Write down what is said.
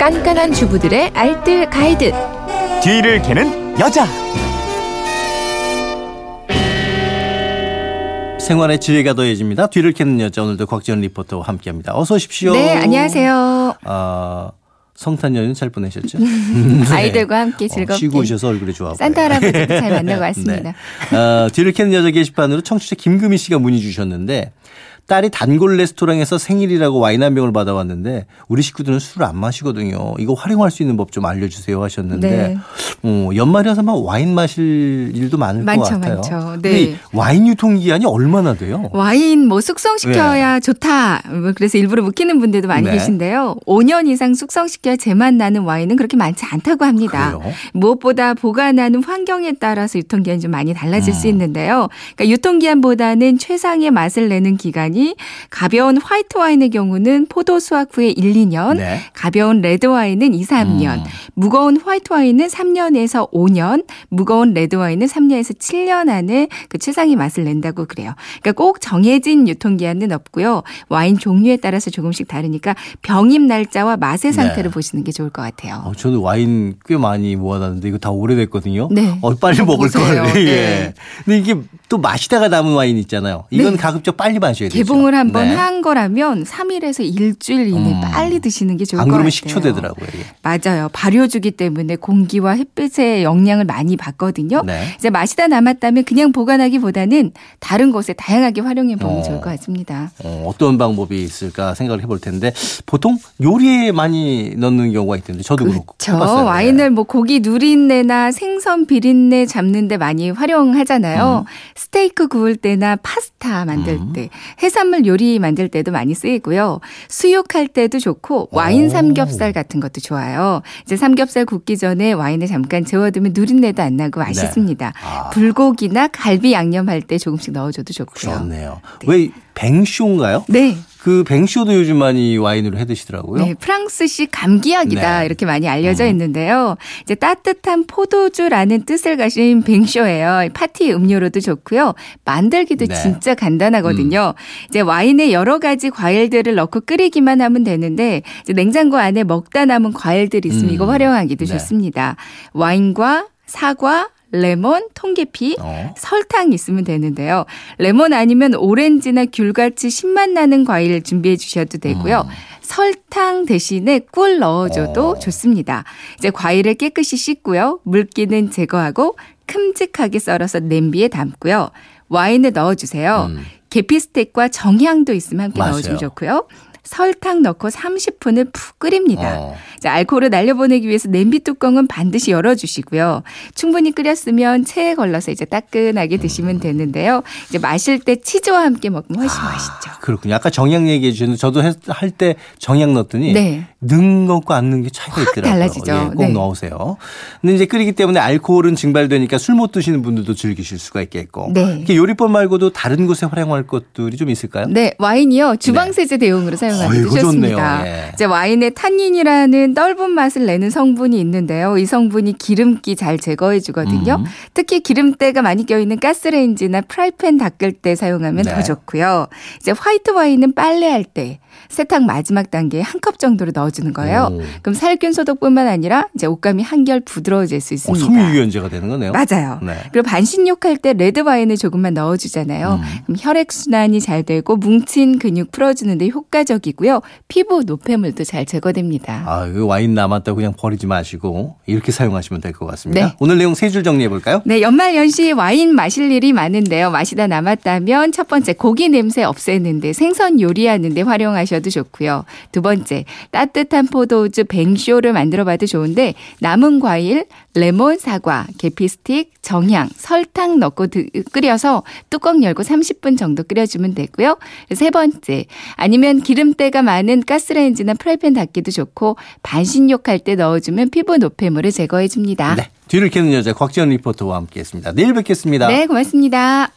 깐깐한 주부들의 알뜰 가이드. 뒤를 캐는 여자. 생활의 지혜가 더해집니다. 뒤를 캐는 여자 오늘도 곽지연 리포터와 함께합니다. 어서 오십시오. 네, 안녕하세요. 아 성탄 연휴 잘 보내셨죠? 아이들과 함께 즐겁게. 어, 쉬고 오셔서 얼굴이 좋아 보여요. 산타 할아버지도 잘 만나고 왔습니다. 네. 어, 뒤를 캐는 여자 게시판으로 청취자 김금희 씨가 문의 주셨는데 딸이 단골 레스토랑에서 생일이라고 와인 한 병을 받아왔는데 우리 식구들은 술을 안 마시거든요. 이거 활용할 수 있는 법 좀 알려주세요 하셨는데 네. 어, 연말이라서 막 와인 마실 일도 많을 많죠, 것 같아요. 많죠. 네. 이 와인 유통 기한이 얼마나 돼요? 와인 뭐 숙성시켜야 좋다. 뭐 그래서 일부러 묵히는 분들도 많이 네. 계신데요. 5년 이상 숙성시켜야 제맛 나는 와인은 그렇게 많지 않다고 합니다. 그래요? 무엇보다 보관하는 환경에 따라서 유통기한이 좀 많이 달라질 음. 수 있는데요. 그러니까 유통기한보다는 최상의 맛을 내는 기간이 가벼운 화이트 와인의 경우는 포도 수확 후에 1, 2년, 네. 가벼운 레드 와인은 2, 3년, 음. 무거운 화이트 와인은 3년에서 5년, 무거운 레드 와인은 3년에서 7년 안에 그 최상의 맛을 낸다고 그래요. 그러니까 꼭 정해진 유통기한은 없고요. 와인 종류에 따라서 조금씩 다르니까 병입 날짜와 맛의 상태를 네. 보시는 게 좋을 것 같아요. 어, 저도 와인 꽤 많이 모아놨는데 이거 다 오래됐거든요. 네. 어, 빨리 먹을. 걸. 예. 네. 근데 이게 또 마시다가 남은 와인 있잖아요. 이건 네. 가급적 빨리 마셔야 되죠. 개봉을 한번 네. 한 거라면 3일에서 일주일 이내 음. 빨리 드시는 게 좋을 안것 그러면 같아요. 식초되더라고요. 이게. 맞아요. 발효주기 때문에 공기와 햇빛의 영향을 많이 받거든요. 네. 이제 마시다 남았다면 그냥 보관하기보다는 다른 곳에 다양하게 활용해 보면 어. 좋을 것 같습니다. 어, 어떤 방법이 있을까 생각을 해볼 텐데 보통 요리에 많이 넣는 경우가 있던데 저도 그렇고 그렇죠. 해봤어요. 와인을 뭐 고기 누린내나 생선 비린내 잡는데 많이 활용하잖아요. 스테이크 구울 때나 파스타 만들 음. 때, 해산물 요리 만들 때도 많이 쓰이고요. 수육할 때도 좋고 와인 오. 삼겹살 같은 것도 좋아요. 이제 삼겹살 굽기 전에 와인을 잠깐 재워두면 누린내도 안 나고 맛있습니다. 아. 불고기나 갈비 양념할 때 조금씩 넣어줘도 좋고요. 좋네요. 왜 뱅쇼인가요? 네. 그 뱅쇼도 요즘 많이 와인으로 해 드시더라고요. 네, 프랑스식 감기약이다 네. 이렇게 많이 알려져 음. 있는데요. 이제 따뜻한 포도주라는 뜻을 가진 뱅쇼예요. 파티 음료로도 좋고요. 만들기도 네. 진짜 간단하거든요. 이제 와인에 여러 가지 과일들을 넣고 끓이기만 하면 되는데 냉장고 안에 먹다 남은 과일들이 있으면 음. 이거 활용하기도 네. 좋습니다. 와인과 사과, 레몬, 통계피, 어. 설탕 있으면 되는데요. 레몬 아니면 오렌지나 귤같이 신맛 나는 과일 준비해 주셔도 되고요. 음. 설탕 대신에 꿀 넣어줘도 어. 좋습니다. 이제 과일을 깨끗이 씻고요. 물기는 제거하고 큼직하게 썰어서 냄비에 담고요. 와인을 넣어주세요. 음. 계피 스틱과 정향도 있으면 함께 맞아요. 넣어주면 좋고요. 설탕 넣고 30분을 푹 끓입니다. 어. 자, 알코올을 날려보내기 위해서 냄비 뚜껑은 반드시 열어주시고요. 충분히 끓였으면 체에 걸러서 이제 따끈하게 드시면 되는데요. 이제 마실 때 치즈와 함께 먹으면 훨씬 맛있죠. 그렇군요. 아까 정약 얘기해 주셨는데 저도 할 때 정약 넣었더니 네. 넣은 것과 안 넣은 게 차이가 확 있더라고요. 달라지죠. 예, 꼭 네. 넣으세요. 근데 이제 끓이기 때문에 알코올은 증발되니까 술 못 드시는 분들도 즐기실 수가 있겠고. 네. 이렇게 요리법 말고도 다른 곳에 활용할 것들이 좀 있을까요? 네, 와인이요. 주방 세제 대용으로 사용 하기도 어이구, 좋습니다. 좋네요. 예. 이제 와인에 탄닌이라는 떫은 맛을 내는 성분이 있는데요. 이 성분이 기름기 잘 제거해 주거든요. 음. 특히 기름때가 많이 껴있는 가스레인지나 프라이팬 닦을 때 사용하면 네. 더 좋고요. 이제 화이트 와인은 빨래할 때 세탁 마지막 단계에 한 컵 정도로 넣어주는 거예요. 오. 그럼 살균 소독뿐만 아니라 이제 옷감이 한결 부드러워질 수 어, 있습니다. 섬유유연제가 되는 거네요. 맞아요. 네. 그리고 반신욕 할 때 레드 와인을 조금만 넣어주잖아요. 음. 그럼 혈액 순환이 잘 되고 뭉친 근육 풀어주는데 효과적이고요. 피부 노폐물도 잘 제거됩니다. 아, 이 와인 남았다고 그냥 버리지 마시고 이렇게 사용하시면 될 것 같습니다. 네. 오늘 내용 세 줄 정리해 볼까요? 네, 연말 연시 와인 마실 일이 많은데요. 마시다 남았다면 첫 번째 고기 냄새 없애는데 생선 요리하는데 활용하셔도 좋고요. 두 번째 따뜻한 포도주 뱅쇼를 만들어 봐도 좋은데 남은 과일 레몬, 사과, 계피 스틱, 정향, 설탕 넣고 드- 끓여서 뚜껑 열고 30분 정도 끓여주면 되고요. 세 번째 아니면 기름 때가 많은 가스레인지나 프라이팬 닦기도 좋고 반신욕할 때 넣어주면 피부 노폐물을 제거해 줍니다. 네. 뒤를 캐는 여자 곽지연 리포터와 함께했습니다. 내일 뵙겠습니다. 네, 고맙습니다.